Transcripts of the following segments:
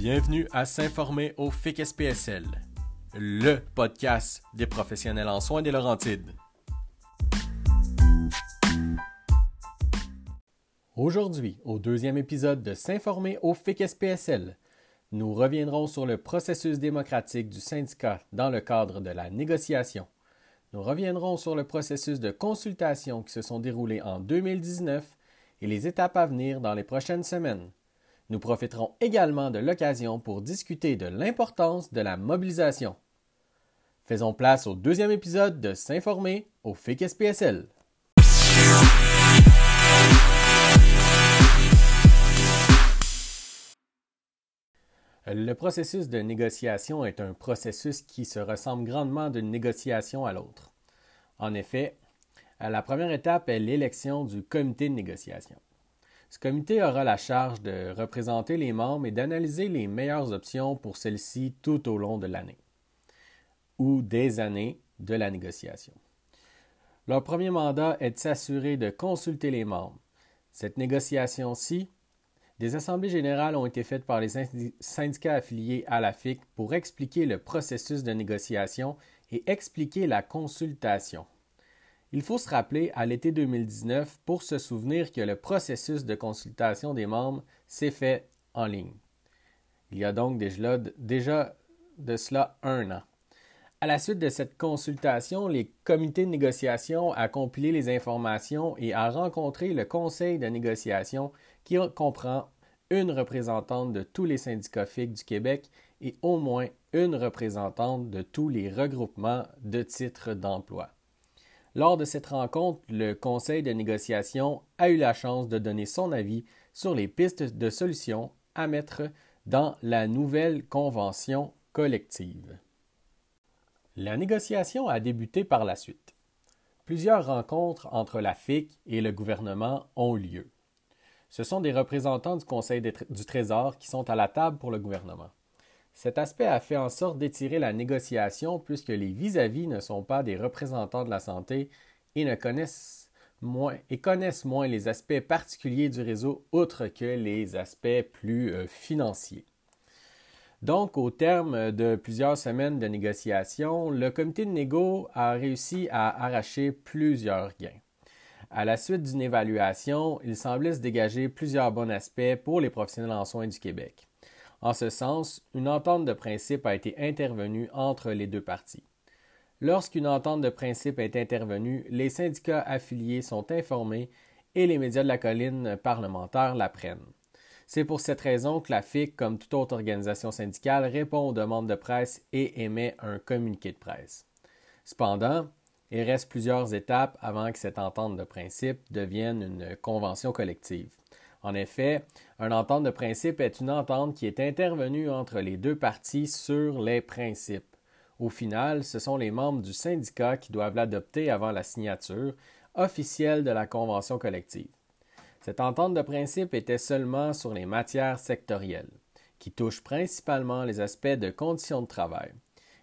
Bienvenue à S'informer au FIC SPSL, le podcast des professionnels en soins des Laurentides. Aujourd'hui, au deuxième épisode de S'informer au FIC SPSL, nous reviendrons sur le processus démocratique du syndicat dans le cadre de la négociation. Nous reviendrons sur le processus de consultation qui se sont déroulés en 2019 et les étapes à venir dans les prochaines semaines. Nous profiterons également de l'occasion pour discuter de l'importance de la mobilisation. Faisons place au deuxième épisode de S'informer au FIC SPSL. Le processus de négociation est un processus qui se ressemble grandement d'une négociation à l'autre. En effet, la première étape est l'élection du comité de négociation. Ce comité aura la charge de représenter les membres et d'analyser les meilleures options pour celles-ci tout au long de l'année ou des années de la négociation. Leur premier mandat est de s'assurer de consulter les membres. Cette négociation-ci, des assemblées générales ont été faites par les syndicats affiliés à la FIC pour expliquer le processus de négociation et expliquer la consultation. Il faut se rappeler à l'été 2019 pour se souvenir que le processus de consultation des membres s'est fait en ligne. Il y a donc déjà, de cela un an. À la suite de cette consultation, les comités de négociation a compilé les informations et a rencontré le conseil de négociation qui comprend une représentante de tous les syndicats FIC du Québec et au moins une représentante de tous les regroupements de titres d'emploi. Lors de cette rencontre, le conseil de négociation a eu la chance de donner son avis sur les pistes de solutions à mettre dans la nouvelle convention collective. La négociation a débuté par la suite. Plusieurs rencontres entre la FIC et le gouvernement ont eu lieu. Ce sont des représentants du Conseil du Trésor qui sont à la table pour le gouvernement. Cet aspect a fait en sorte d'étirer la négociation puisque les vis-à-vis ne sont pas des représentants de la santé et ne connaissent moins et connaissent moins les aspects particuliers du réseau outre que les aspects plus euh, financiers. Donc, au terme de plusieurs semaines de négociations, le comité de négo a réussi à arracher plusieurs gains. À la suite d'une évaluation, il semblait se dégager plusieurs bons aspects pour les professionnels en soins du Québec. En ce sens, une entente de principe a été intervenue entre les deux parties. Lorsqu'une entente de principe est intervenue, les syndicats affiliés sont informés et les médias de la colline parlementaire l'apprennent. C'est pour cette raison que la FIC, comme toute autre organisation syndicale, répond aux demandes de presse et émet un communiqué de presse. Cependant, il reste plusieurs étapes avant que cette entente de principe devienne une convention collective. En effet, une entente de principe est une entente qui est intervenue entre les deux parties sur les principes. Au final, ce sont les membres du syndicat qui doivent l'adopter avant la signature officielle de la convention collective. Cette entente de principe était seulement sur les matières sectorielles, qui touchent principalement les aspects de conditions de travail.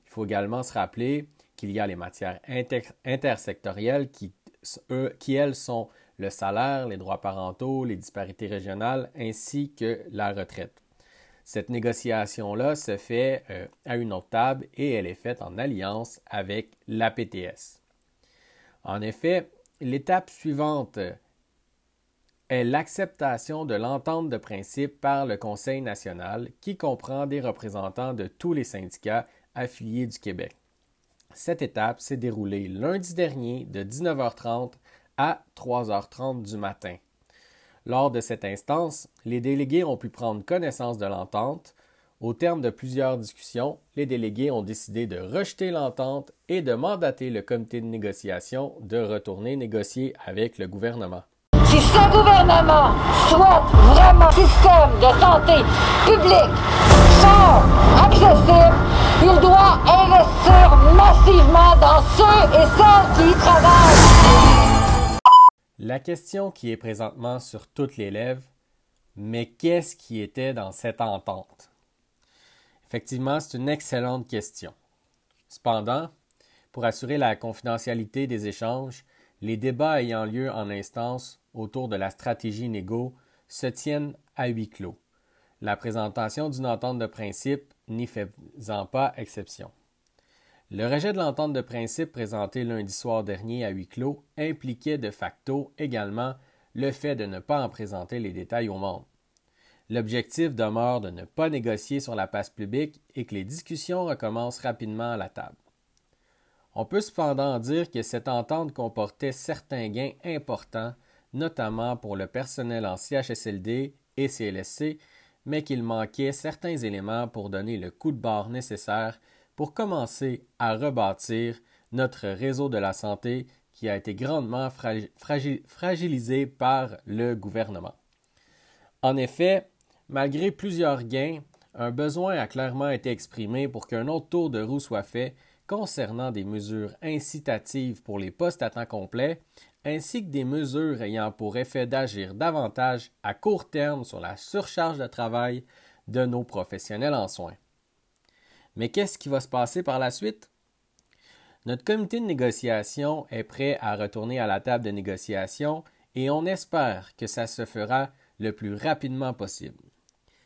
Il faut également se rappeler qu'il y a les matières intersectorielles qui, elles, sont le salaire, les droits parentaux, les disparités régionales ainsi que la retraite. Cette négociation-là se fait euh, à une autre table et elle est faite en alliance avec l'APTS. En effet, l'étape suivante est l'acceptation de l'entente de principe par le Conseil national qui comprend des représentants de tous les syndicats affiliés du Québec. Cette étape s'est déroulée lundi dernier de 19h30 à 3h30 du matin. Lors de cette instance, les délégués ont pu prendre connaissance de l'entente. Au terme de plusieurs discussions, les délégués ont décidé de rejeter l'entente et de mandater le comité de négociation de retourner négocier avec le gouvernement. Si ce gouvernement souhaite vraiment un système de santé public fort, accessible, il doit investir massivement dans ceux et celles qui y travaillent. La question qui est présentement sur toutes les lèvres, mais qu'est-ce qui était dans cette entente? Effectivement, c'est une excellente question. Cependant, pour assurer la confidentialité des échanges, les débats ayant lieu en instance autour de la stratégie négo se tiennent à huis clos. la présentation d'une entente de principe n'y faisant pas exception. Le rejet de l'entente de principe présenté lundi soir dernier à huis clos impliquait de facto également le fait de ne pas en présenter les détails au monde. L'objectif demeure de ne pas négocier sur la place publique et que les discussions recommencent rapidement à la table. On peut cependant dire que cette entente comportait certains gains importants, notamment pour le personnel en CHSLD et CLSC, mais qu'il manquait certains éléments pour donner le coup de barre nécessaire pour commencer à rebâtir notre réseau de la santé qui a été grandement fragilisé par le gouvernement. En effet, Malgré plusieurs gains, un besoin a clairement été exprimé pour qu'un autre tour de roue soit fait concernant des mesures incitatives pour les postes à temps complet, ainsi que des mesures ayant pour effet d'agir davantage à court terme sur la surcharge de travail de nos professionnels en soins. Mais qu'est-ce qui va se passer par la suite? Notre comité de négociation est prêt à retourner à la table de négociation et on espère que ça se fera le plus rapidement possible.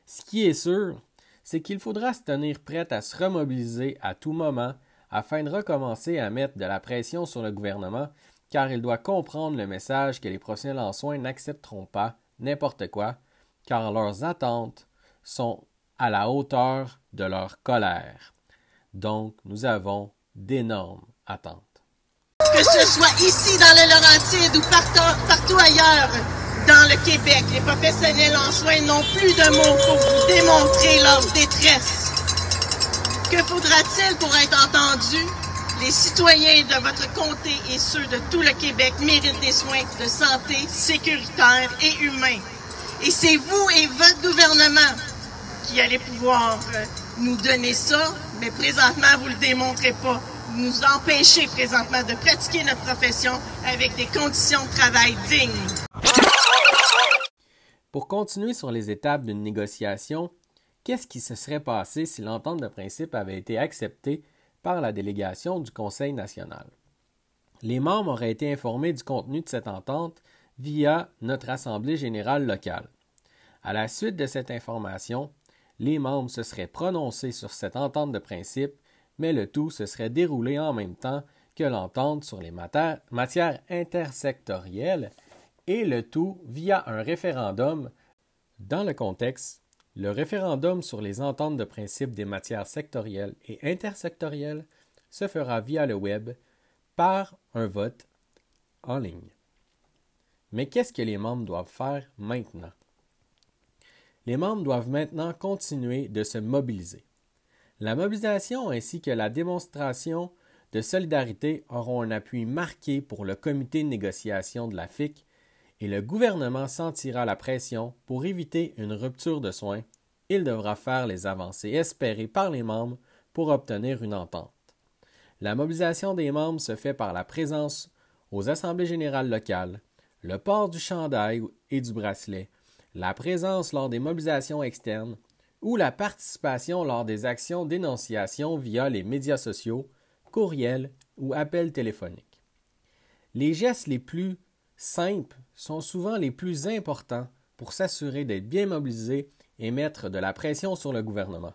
Ce qui est sûr, c'est qu'il faudra se tenir prêt à se remobiliser à tout moment afin de recommencer à mettre de la pression sur le gouvernement, car il doit comprendre le message que les professionnels en soins n'accepteront pas n'importe quoi, car leurs attentes sont à la hauteur de leur colère. Donc, nous avons d'énormes attentes. Que ce soit ici dans le Laurentide ou partout, partout ailleurs, dans le Québec. Les professionnels en soins n'ont plus de mots pour vous démontrer leur détresse. Que faudra-t-il pour être entendu? Les citoyens de votre comté et ceux de tout le Québec méritent des soins de santé sécuritaires et humains. Et c'est vous et votre gouvernement qui allez pouvoir euh, nous donner ça, mais présentement, vous ne le démontrez pas. Vous nous empêchez présentement de pratiquer notre profession avec des conditions de travail dignes. Pour continuer sur les étapes d'une négociation, qu'est-ce qui se serait passé si l'entente de principe avait été acceptée par la délégation du Conseil national? Les membres auraient été informés du contenu de cette entente via notre Assemblée générale locale. À la suite de cette information, les membres se seraient prononcés sur cette entente de principe, mais le tout se serait déroulé en même temps que l'entente sur les matières intersectorielles et le tout via un référendum. Dans le contexte, le référendum sur les ententes de principe des matières sectorielles et intersectorielles se fera via le web par un vote en ligne. Mais qu'est-ce que les membres doivent faire maintenant? Les membres doivent maintenant continuer de se mobiliser. La mobilisation ainsi que la démonstration de solidarité auront un appui marqué pour le comité de négociation de la FIC et le gouvernement sentira la pression pour éviter une rupture de soins, il devra faire les avancées espérées par les membres pour obtenir une entente. La mobilisation des membres se fait par la présence aux assemblées générales locales, le port du chandail et du bracelet, la présence lors des mobilisations externes ou la participation lors des actions d'énonciation via les médias sociaux, courriels ou appels téléphoniques. Les gestes les plus simples sont souvent les plus importants pour s'assurer d'être bien mobilisés et mettre de la pression sur le gouvernement.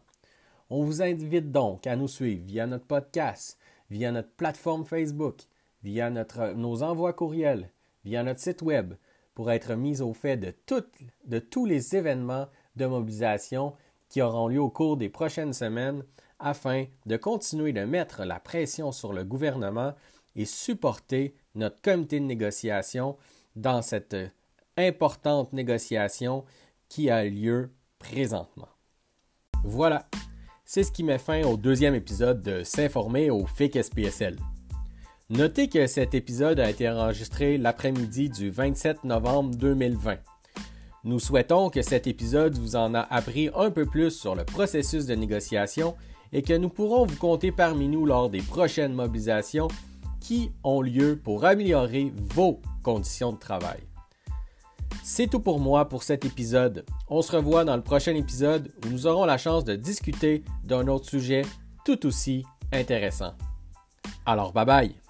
On vous invite donc à nous suivre via notre podcast, via notre plateforme Facebook, via nos envois courriels, via notre site web, pour être mis au fait de, tous les événements de mobilisation qui auront lieu au cours des prochaines semaines afin de continuer de mettre la pression sur le gouvernement et supporter notre comité de négociation dans cette importante négociation qui a lieu présentement. Voilà, c'est ce qui met fin au deuxième épisode de S'informer au FIC SPSL. Notez que cet épisode a été enregistré l'après-midi du 27 novembre 2020. Nous souhaitons que cet épisode vous en a appris un peu plus sur le processus de négociation et que nous pourrons vous compter parmi nous lors des prochaines mobilisations qui ont lieu pour améliorer vos conditions de travail. C'est tout pour moi pour cet épisode. On se revoit dans le prochain épisode où nous aurons la chance de discuter d'un autre sujet tout aussi intéressant. Alors bye bye